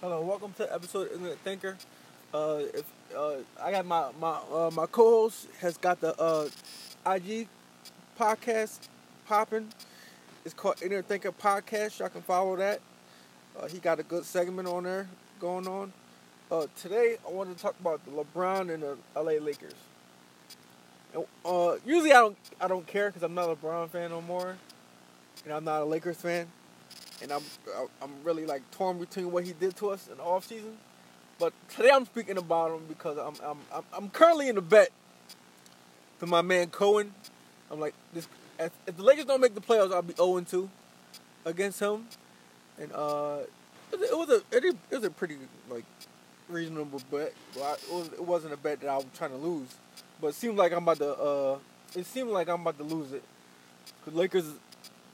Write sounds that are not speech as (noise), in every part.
Hello, welcome to episode of the Thinker. Uh, if uh, I got my my uh, my co-host has got the uh, IG podcast popping. It's called Ignorant Thinker Podcast. Y'all can follow that. Uh, he got a good segment on there going on. Uh, today I wanted to talk about the LeBron and the LA Lakers. And, usually I don't I don't care because I'm not a LeBron fan no more, and I'm not a Lakers fan and I'm I'm really like torn between what he did to us in the off season. But today I'm speaking about him because I'm I'm I'm, I'm currently in the bet to my man Cohen. I'm like this if, if the Lakers don't make the playoffs, I'll be 0 2 against him. And uh, it, was a it, was a pretty like reasonable bet. I, it, was, wasn't a bet that I was trying to lose, but it seemed like I'm about to uh, it seemed like I'm about to lose it. Cause Lakers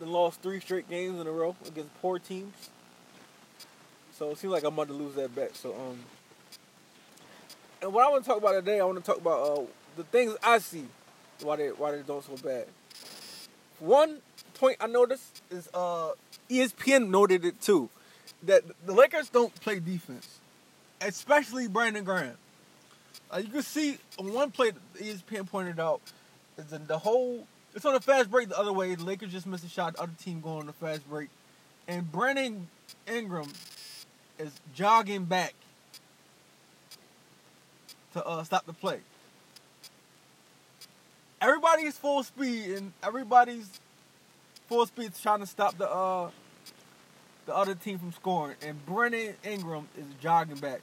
then lost three straight games in a row against poor teams. So it seems like I'm about to lose that bet. So um, and what I want to talk about today, I want to talk about uh, the things I see why they why they're doing so bad. One point I noticed is uh, ESPN noted it too that the Lakers don't play defense, especially Brandon Ingram. Uh, you can see on one play ESPN pointed out is the whole it's on a fast break the other way. The Lakers just missed a shot. The other team going on a fast break. And Brandon Ingram is jogging back to uh, stop the play. Everybody's full speed and everybody's full speed trying to stop the uh, the other team from scoring. And Brandon Ingram is jogging back.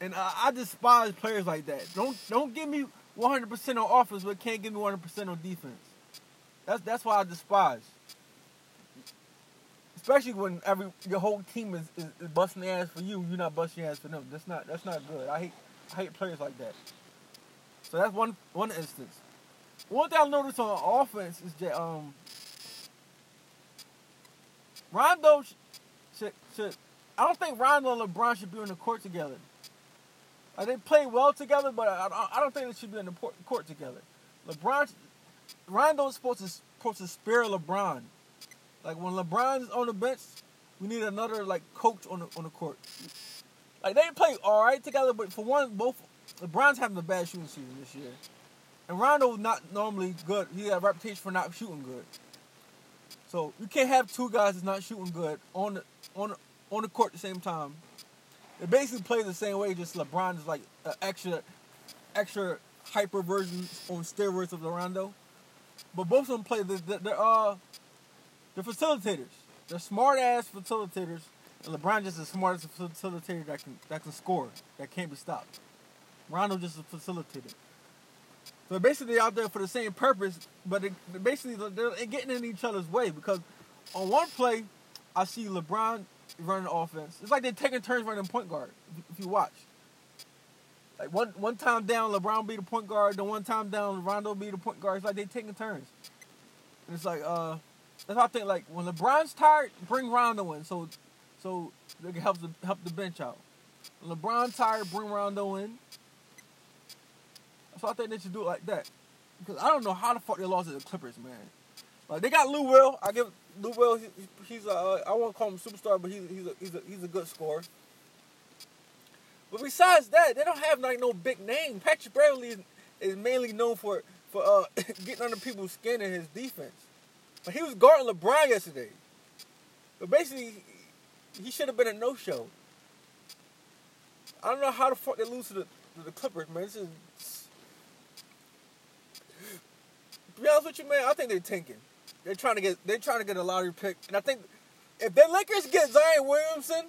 And uh, I despise players like that. Don't don't give me 100% on offense, but can't give me 100% on defense. That's that's why I despise. Especially when every your whole team is, is, is busting ass for you, you're not busting your ass for them. That's not that's not good. I hate I hate players like that. So that's one one instance. One thing I noticed on offense is that um Rondo should, should I don't think Rondo and LeBron should be on the court together. They play well together, but I, I don't think they should be in the court together. LeBron, Rondo is supposed to supposed to spare LeBron. Like when LeBron's on the bench, we need another like coach on the on the court. Like they play all right together, but for one, both LeBron's having a bad shooting season this year, and Rondo's not normally good. He has a reputation for not shooting good. So you can't have two guys that's not shooting good on the on on the court at the same time it basically plays the same way. Just LeBron is like an extra, extra hyper version on steroids of Rondo. But both of them play. They're, they're uh, they're facilitators. They're smart ass facilitators. And LeBron just the smartest facilitator that can that can score that can't be stopped. Rondo just a facilitator. So basically out there for the same purpose, but basically they're getting in each other's way because on one play, I see LeBron running offense. It's like they're taking turns running point guard. If you watch, like one one time down, LeBron be the point guard. Then one time down, Rondo be the point guard. It's like they taking turns. And it's like uh, that's how I think. Like when LeBron's tired, bring Rondo in, so so they can help the help the bench out. When LeBron tired, bring Rondo in. So I think they should do it like that. Because I don't know how the fuck they lost to the Clippers, man. They got Lou Will. I give Lou Will. He, he's a, uh, I won't call him superstar, but he's he's a, he's a, he's a good scorer. But besides that, they don't have like no big name. Patrick Beverley is, is mainly known for for uh, (laughs) getting under people's skin in his defense. But he was guarding LeBron yesterday. But basically, he should have been a no show. I don't know how the fuck they lose to the, to the Clippers, man. This is. (sighs) To be honest with you, man, I think they're tanking. They're trying to get they're trying to get a lottery pick, and I think if the Lakers get Zion Williamson,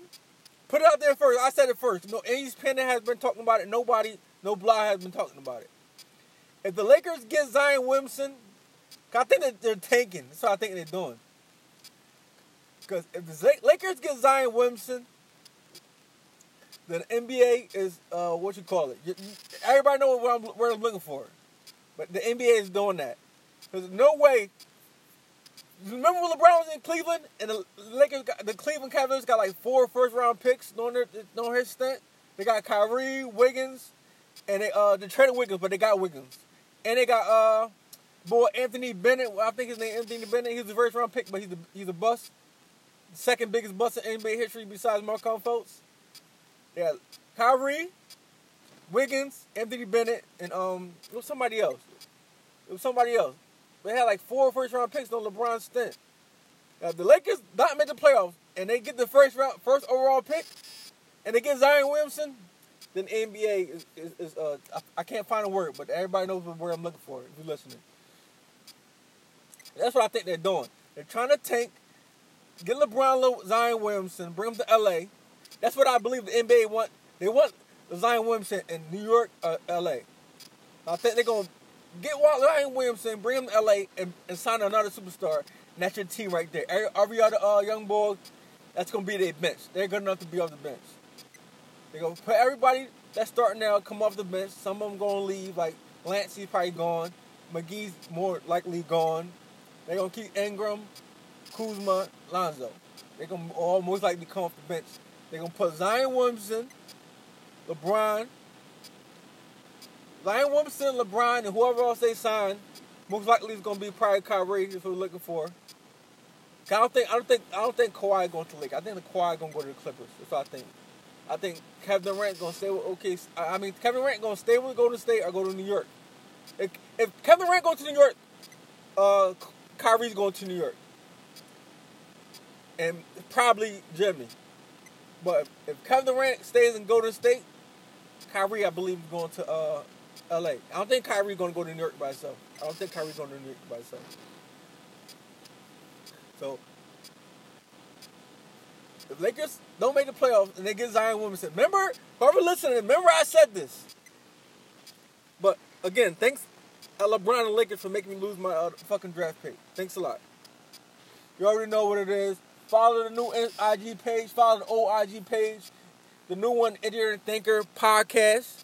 put it out there first. I said it first. No, Ace Pennant has been talking about it. Nobody, no blah has been talking about it. If the Lakers get Zion Williamson, I think that they're tanking. That's what I think they're doing. Because if the Lakers get Zion Williamson, then the NBA is uh, what you call it. everybody know what I'm, what I'm looking for, but the NBA is doing that. There's no way Remember when LeBron was in Cleveland and the Lakers, got, the Cleveland Cavaliers got like four first round picks during their during his stint. They got Kyrie, Wiggins, and they uh they traded Wiggins, but they got Wiggins, and they got uh boy Anthony Bennett. I think his name Anthony Bennett. He's a first round pick, but he's a he's a bust. second biggest bust in NBA history besides Markelle Fultz. They had Kyrie, Wiggins, Anthony Bennett, and um, it was somebody else. It was somebody else. They had like four first round picks on LeBron's stint. Now, the Lakers not make the playoffs, and they get the first round, first overall pick, and they get Zion Williamson. Then NBA is, is, is uh, I, I, can't find a word, but everybody knows what word I'm looking for if you're listening. That's what I think they're doing. They're trying to tank, get LeBron, Zion Williamson, bring him to LA. That's what I believe the NBA want. They want Zion Williamson in New York, uh, LA. I think they're gonna get Zion Williamson, bring him to LA, and, and sign another superstar. And that's your team right there. Every, every other uh, young boy, that's gonna be their bench. They're good enough to be off the bench. They're gonna put everybody that's starting now come off the bench. Some of them gonna leave. Like Lancey's probably gone. McGee's more likely gone. They're gonna keep Ingram, Kuzma, Lonzo. They're gonna all most likely come off the bench. They're gonna put Zion Williamson, LeBron, Zion Williamson, LeBron, and whoever else they sign. Most likely is gonna be probably Kyrie if we're looking for. I don't think I don't think I don't think Kawhi going to the. I think the Kawhi gonna go to the Clippers. That's what I think. I think Kevin Durant gonna stay with OKC. I mean Kevin Durant gonna stay with Golden State or go to New York. If, if Kevin Durant goes to New York, uh, Kyrie's going to New York, and probably Jimmy. But if Kevin Durant stays in Golden State, Kyrie, I believe, is going to uh, L.A. I don't think Kyrie's to go to New York by himself. I don't think Kyrie's going to New York by himself. So, if Lakers don't make the playoffs and they get Zion Williamson, remember, whoever listening, remember I said this. But again, thanks uh, LeBron and Lakers for making me lose my uh, fucking draft pick. Thanks a lot. You already know what it is. Follow the new IG page. Follow the old IG page. The new one, Ignorant Thinker podcast.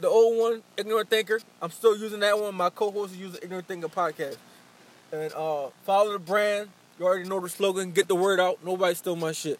The old one, Ignorant Thinker. I'm still using that one. My co-host is using Ignorant Thinker podcast. And uh, follow the brand. You already know the slogan. Get the word out. Nobody steal my shit.